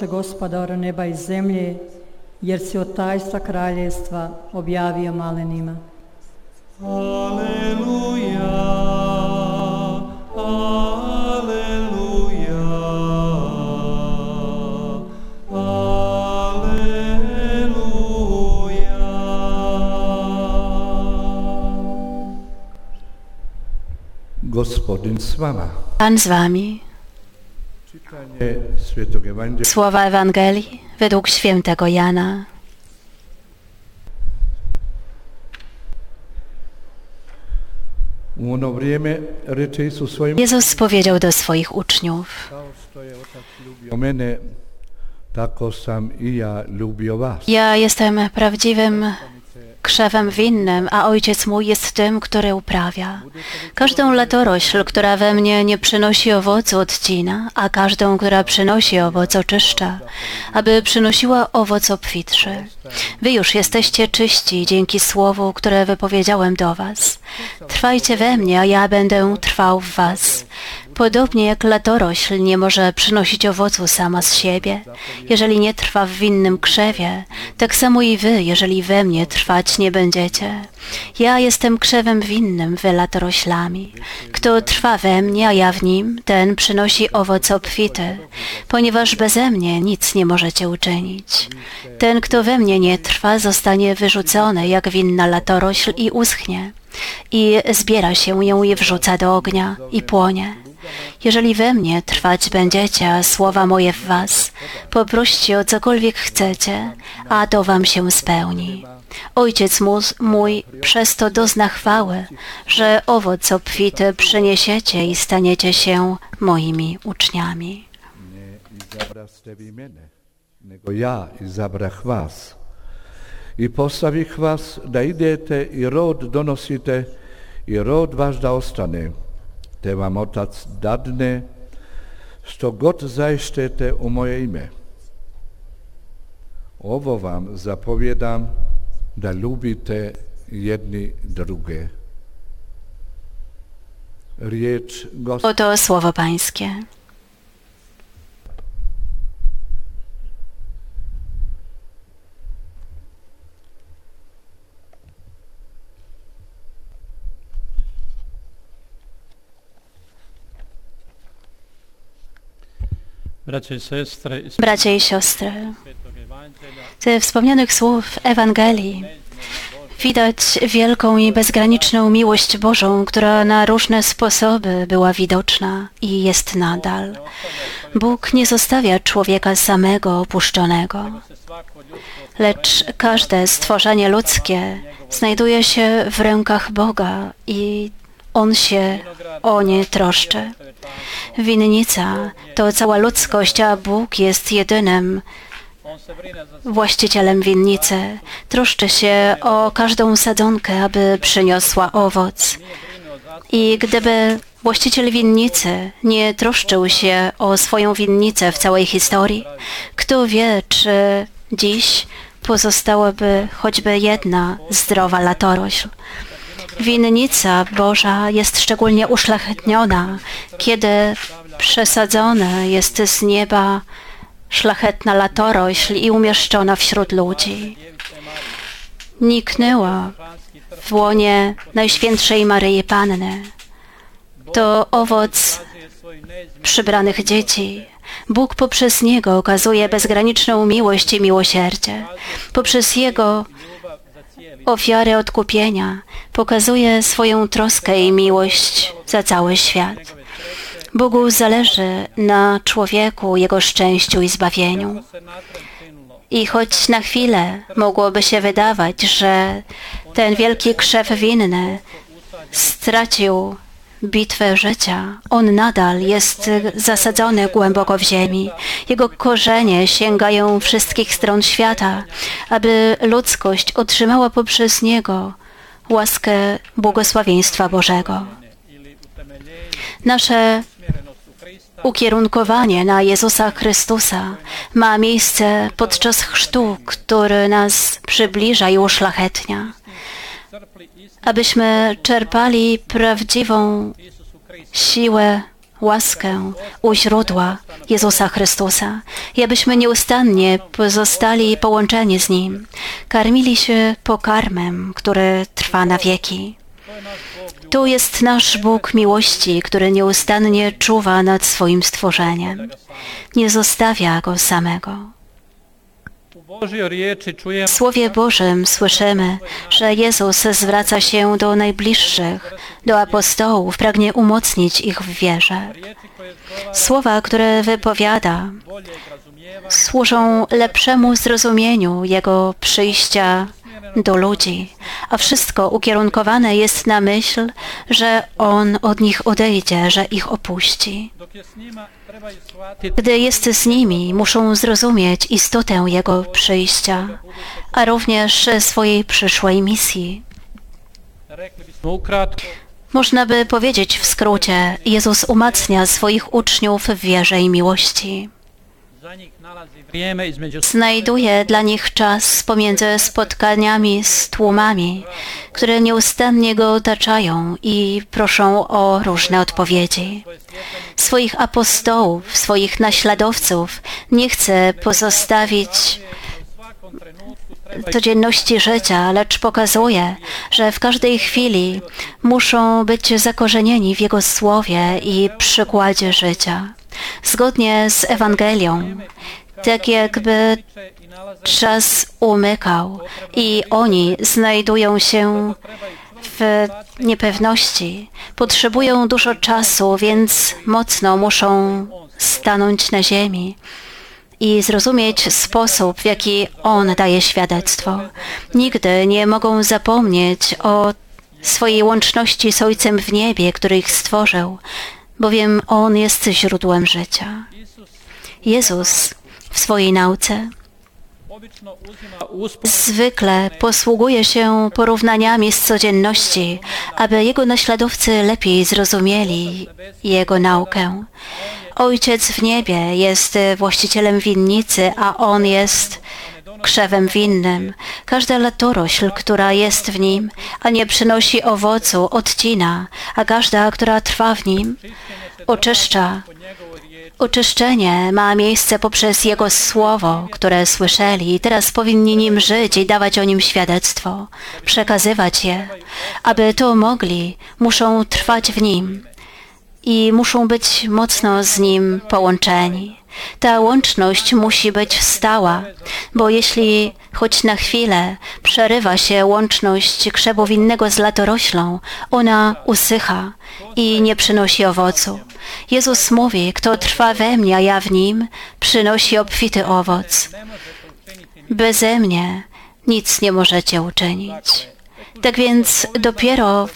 Oče gospodara neba i zemlje, jer si od tajstva kraljevstva objavio malenima. Aleluja, aleluja, aleluja. Gospodin s vama. Pan z wami. Słowa Ewangelii według świętego Jana. Jezus powiedział do swoich uczniów. Ja jestem prawdziwym krzewem winnym, a ojciec mój jest tym, który uprawia. Każdą latorośl, która we mnie nie przynosi owocu, odcina, a każdą, która przynosi owoc, oczyszcza, aby przynosiła owoc obfitszy. Wy już jesteście czyści dzięki słowu, które wypowiedziałem do was. Trwajcie we mnie, a ja będę trwał w was. Podobnie jak latorośl nie może przynosić owocu sama z siebie, jeżeli nie trwa w winnym krzewie, tak samo i wy, jeżeli we mnie trwać nie będziecie. Ja jestem krzewem winnym, wy latoroślami. Kto trwa we mnie, a ja w nim, ten przynosi owoc obfity, ponieważ beze mnie nic nie możecie uczynić. Ten, kto we mnie nie trwa, zostanie wyrzucony jak winna latorośl i uschnie. I zbiera się ją i wrzuca do ognia i płonie. Jeżeli we mnie trwać będziecie, a słowa moje w was, poproście o cokolwiek chcecie, a to wam się spełni. Ojciec mój przez to dozna chwały, że owoc obfity przyniesiecie i staniecie się moimi uczniami. Izabraste vi mene, nego ja izabrah vas. I postavih vas da idete i rod donosite i rod vaš da ostane, te vam Otac dadne što god zajštete u moje ime. Ovo vam zapovjedam da ljubite jedni druge. Riječ. Oto słowo Pańskie. Bracia i siostry, ze wspomnianych słów Ewangelii widać wielką i bezgraniczną miłość Bożą, która na różne sposoby była widoczna i jest nadal. Bóg nie zostawia człowieka samego, opuszczonego, lecz każde stworzenie ludzkie znajduje się w rękach Boga i On się o nie troszczy. Winnica to cała ludzkość, a Bóg jest jedynym właścicielem winnicy. Troszczy się o każdą sadzonkę, aby przyniosła owoc. I gdyby właściciel winnicy nie troszczył się o swoją winnicę w całej historii, kto wie, czy dziś pozostałaby choćby jedna zdrowa latorośl. Winnica Boża jest szczególnie uszlachetniona, kiedy przesadzona jest z nieba szlachetna latorośl i umieszczona wśród ludzi. Niknęła w łonie Najświętszej Maryi Panny. To owoc przybranych dzieci. Bóg poprzez niego okazuje bezgraniczną miłość i miłosierdzie. Poprzez jego ofiarę odkupienia pokazuje swoją troskę i miłość za cały świat. Bogu zależy na człowieku, jego szczęściu i zbawieniu. I choć na chwilę mogłoby się wydawać, że ten wielki krzew winny stracił bitwę życia, on nadal jest zasadzony głęboko w ziemi. Jego korzenie sięgają wszystkich stron świata, aby ludzkość otrzymała poprzez niego łaskę błogosławieństwa Bożego. Nasze ukierunkowanie na Jezusa Chrystusa ma miejsce podczas chrztu, który nas przybliża i uszlachetnia, abyśmy czerpali prawdziwą siłę łaskę u źródła Jezusa Chrystusa i abyśmy nieustannie pozostali połączeni z Nim, karmili się pokarmem, który trwa na wieki. Tu jest nasz Bóg miłości, który nieustannie czuwa nad swoim stworzeniem. Nie zostawia go samego. W Słowie Bożym słyszymy, że Jezus zwraca się do najbliższych, do apostołów, pragnie umocnić ich w wierze. Słowa, które wypowiada, służą lepszemu zrozumieniu Jego przyjścia do ludzi, a wszystko ukierunkowane jest na myśl, że On od nich odejdzie, że ich opuści. Gdy jest z nimi, muszą zrozumieć istotę Jego przyjścia, a również swojej przyszłej misji. Można by powiedzieć w skrócie, Jezus umacnia swoich uczniów w wierze i miłości. Znajduje dla nich czas pomiędzy spotkaniami z tłumami, które nieustannie go otaczają i proszą o różne odpowiedzi. Swoich apostołów, swoich naśladowców nie chce pozostawić codzienności życia, lecz pokazuje, że w każdej chwili muszą być zakorzenieni w Jego słowie i przykładzie życia. Zgodnie z Ewangelią, tak jakby czas umykał i oni znajdują się w niepewności. Potrzebują dużo czasu, więc mocno muszą stanąć na ziemi i zrozumieć sposób, w jaki On daje świadectwo. Nigdy nie mogą zapomnieć o swojej łączności z Ojcem w niebie, który ich stworzył, bowiem On jest źródłem życia. Jezus w swojej nauce zwykle posługuje się porównaniami z codzienności, aby jego naśladowcy lepiej zrozumieli jego naukę. Ojciec w niebie jest właścicielem winnicy, a on jest krzewem winnym. Każda latorośl, która jest w nim, a nie przynosi owocu, odcina, a każda, która trwa w nim, oczyszcza. Oczyszczenie ma miejsce poprzez Jego Słowo, które słyszeli i teraz powinni nim żyć i dawać o nim świadectwo, przekazywać je. Aby to mogli, muszą trwać w nim i muszą być mocno z nim połączeni. Ta łączność musi być stała, bo jeśli choć na chwilę przerywa się łączność krzewu winnego z latoroślą, ona usycha i nie przynosi owocu. Jezus mówi, kto trwa we mnie, a ja w nim, przynosi obfity owoc. Beze mnie nic nie możecie uczynić. Tak więc dopiero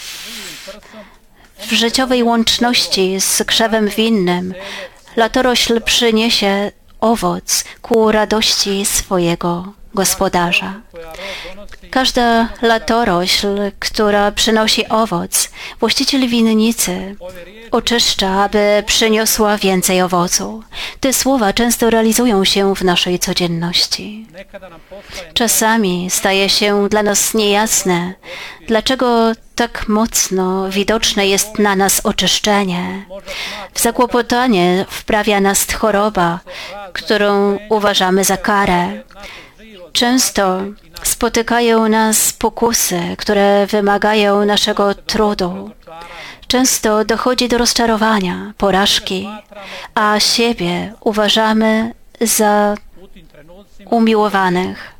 w życiowej łączności z krzewem winnym latorośl przyniesie owoc ku radości swojego gospodarza. Każda latorośl, która przynosi owoc, właściciel winnicy oczyszcza, aby przyniosła więcej owocu. Te słowa często realizują się w naszej codzienności. Czasami staje się dla nas niejasne, dlaczego tak mocno widoczne jest na nas oczyszczenie. W zakłopotanie wprawia nas choroba, którą uważamy za karę. Często spotykają nas pokusy, które wymagają naszego trudu. Często dochodzi do rozczarowania, porażki, a siebie uważamy za umiłowanych.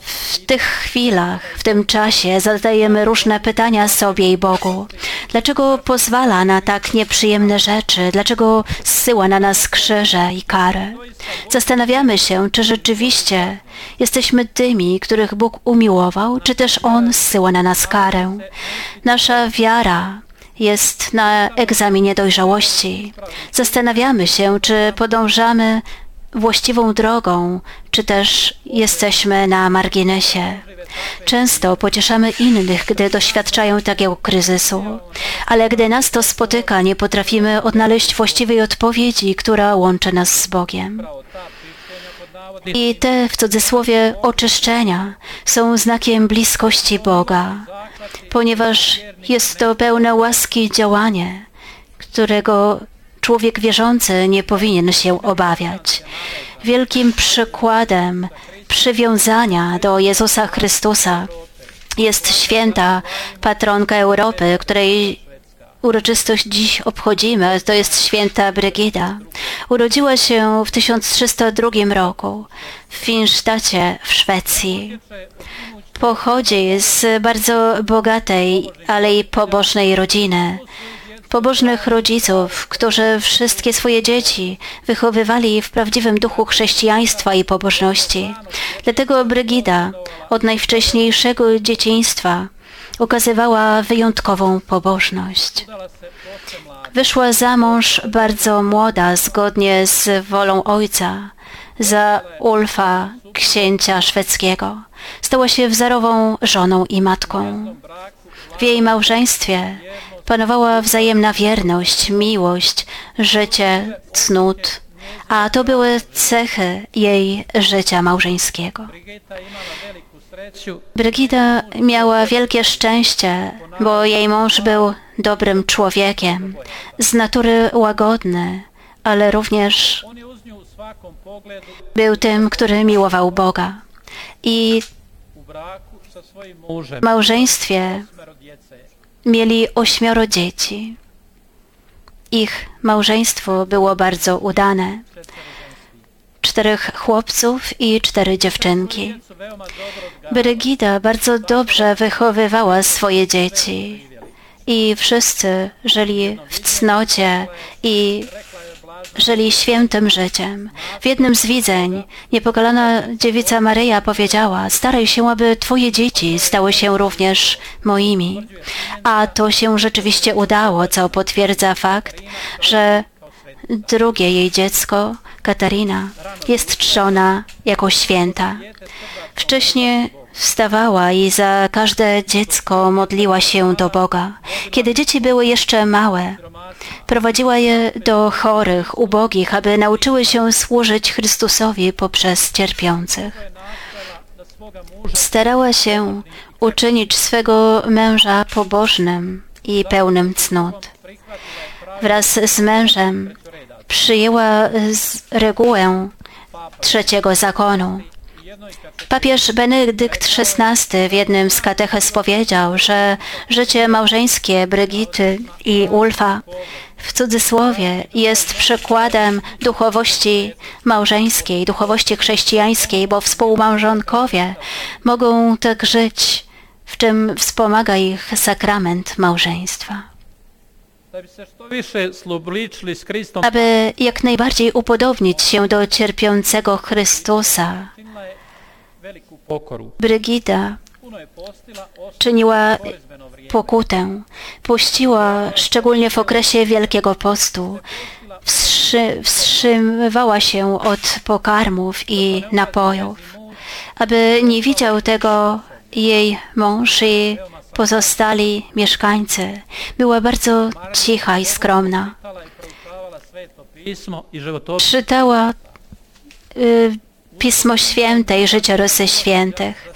W tych chwilach, w tym czasie zadajemy różne pytania sobie i Bogu. Dlaczego pozwala na tak nieprzyjemne rzeczy? Dlaczego zsyła na nas krzyże i karę? Zastanawiamy się, czy rzeczywiście jesteśmy tymi, których Bóg umiłował, czy też On zsyła na nas karę. Nasza wiara jest na egzaminie dojrzałości. Zastanawiamy się, czy podążamy właściwą drogą, czy też jesteśmy na marginesie. Często pocieszamy innych, gdy doświadczają takiego kryzysu, ale gdy nas to spotyka, nie potrafimy odnaleźć właściwej odpowiedzi, która łączy nas z Bogiem. I te w cudzysłowie oczyszczenia są znakiem bliskości Boga, ponieważ jest to pełne łaski działanie, którego człowiek wierzący nie powinien się obawiać. Wielkim przykładem przywiązania do Jezusa Chrystusa jest święta patronka Europy, której uroczystość dziś obchodzimy, to jest święta Brygida. Urodziła się w 1302 roku w Finstadzie w Szwecji. Pochodzi z bardzo bogatej, ale i pobożnej rodziny. Pobożnych rodziców, którzy wszystkie swoje dzieci wychowywali w prawdziwym duchu chrześcijaństwa i pobożności. Dlatego Brygida od najwcześniejszego dzieciństwa okazywała wyjątkową pobożność. Wyszła za mąż bardzo młoda, zgodnie z wolą ojca, za Ulfa, księcia szwedzkiego. Stała się wzorową żoną i matką. W jej małżeństwie panowała wzajemna wierność, miłość, życie, cnót, a to były cechy jej życia małżeńskiego. Brygida miała wielkie szczęście, bo jej mąż był dobrym człowiekiem, z natury łagodny, ale również był tym, który miłował Boga. I w małżeństwie. Mieli ośmioro dzieci. Ich małżeństwo było bardzo udane. Czterech chłopców i cztery dziewczynki. Brygida bardzo dobrze wychowywała swoje dzieci i wszyscy żyli w cnocie i żyli świętym życiem. W jednym z widzeń niepokalana dziewica Maryja powiedziała, staraj się, aby twoje dzieci stały się również moimi. A to się rzeczywiście udało, co potwierdza fakt, że drugie jej dziecko, Katarina, jest czczona jako święta. Wcześniej wstawała i za każde dziecko modliła się do Boga. Kiedy dzieci były jeszcze małe, prowadziła je do chorych, ubogich, aby nauczyły się służyć Chrystusowi poprzez cierpiących. Starała się uczynić swego męża pobożnym i pełnym cnót. Wraz z mężem przyjęła regułę trzeciego zakonu. Papież Benedykt XVI w jednym z kateches powiedział, że życie małżeńskie Brygity i Ulfa w cudzysłowie jest przykładem duchowości małżeńskiej, duchowości chrześcijańskiej, bo współmałżonkowie mogą tak żyć, w czym wspomaga ich sakrament małżeństwa. Aby jak najbardziej upodobnić się do cierpiącego Chrystusa, Brygida czyniła pokutę. Puściła szczególnie w okresie Wielkiego Postu. Wstrzy, wstrzymywała się od pokarmów i napojów, aby nie widział tego jej mąż i pozostali mieszkańcy. Była bardzo cicha i skromna. Czytała y, Pismo Święte i życiorysy świętych.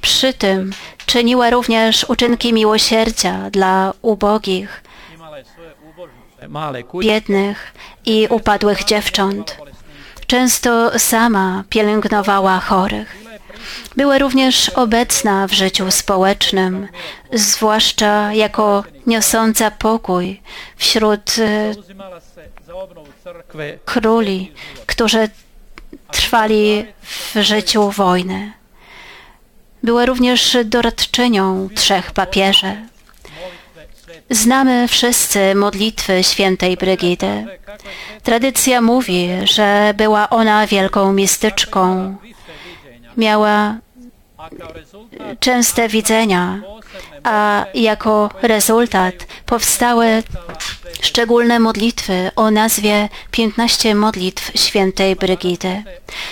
Przy tym czyniła również uczynki miłosierdzia dla ubogich, biednych i upadłych dziewcząt. Często sama pielęgnowała chorych. Była również obecna w życiu społecznym, zwłaszcza jako niosąca pokój wśród crkve, króli, którzy trwali w życiu wojny. Była również doradczynią trzech papieży. Znamy wszyscy modlitwy świętej Brygidy. Tradycja mówi, że była ona wielką mistyczką. Miała częste widzenia, a jako rezultat powstały szczególne modlitwy o nazwie 15 modlitw świętej Brygidy.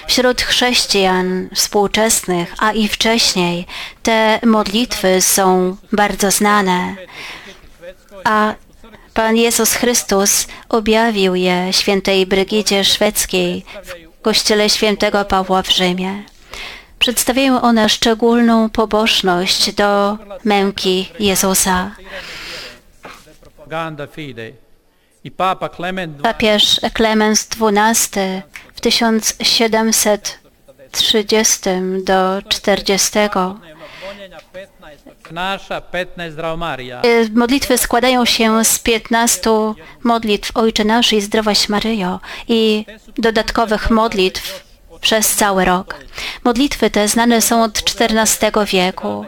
Wśród chrześcijan współczesnych, a i wcześniej, te modlitwy są bardzo znane, a Pan Jezus Chrystus objawił je świętej Brygidzie Szwedzkiej w kościele świętego Pawła w Rzymie. Przedstawiają one szczególną pobożność do męki Jezusa. Papież Klemens XII w 1730 do 40 moljenja 15 nasza, 15 Zdravmarija. Y, Modlitwy składają się z 15 modlitw Ojcze Nasz i Zdrowaś Maryjo i dodatkowych modlitw przez cały rok. Modlitwy te znane są od XIV wieku,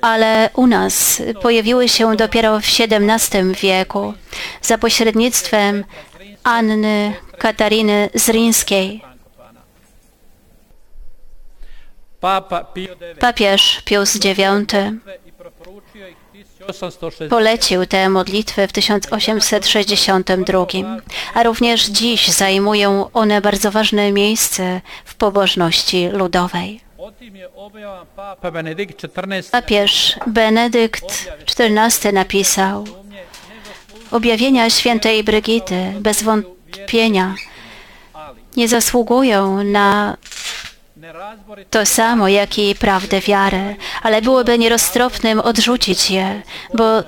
ale u nas pojawiły się dopiero w XVII wieku za pośrednictwem Anny Katariny IX Papież Pius IX i preporučio ih 1860. polecił te modlitwy w 1862, a również dziś zajmują one bardzo ważne miejsce w pobożności ludowej. Papież Benedykt XIV napisał Objawienia świętej Brygity bez wątpienia nie zasługują na to samo, jak i prawdę wiary, ale byłoby nieroztropnym odrzucić je, bo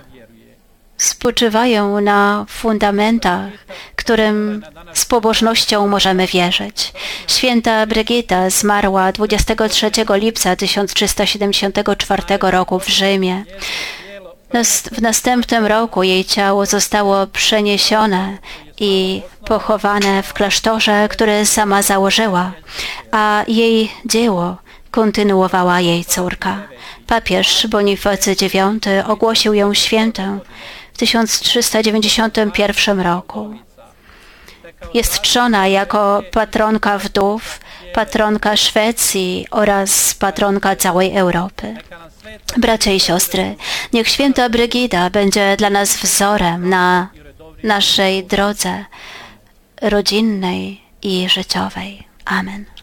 spoczywają na fundamentach, którym z pobożnością możemy wierzyć. Święta Brygita zmarła 23 lipca 1374 roku w Rzymie. W następnym roku jej ciało zostało przeniesione i pochowane w klasztorze, który sama założyła, a jej dzieło kontynuowała jej córka. Papież Bonifacy IX ogłosił ją świętą 1391 roku. Jest czczona jako patronka wdów, patronka Szwecji oraz patronka całej Europy. Bracia i siostry, niech święta Brygida będzie dla nas wzorem na naszej drodze rodzinnej i życiowej. Amen.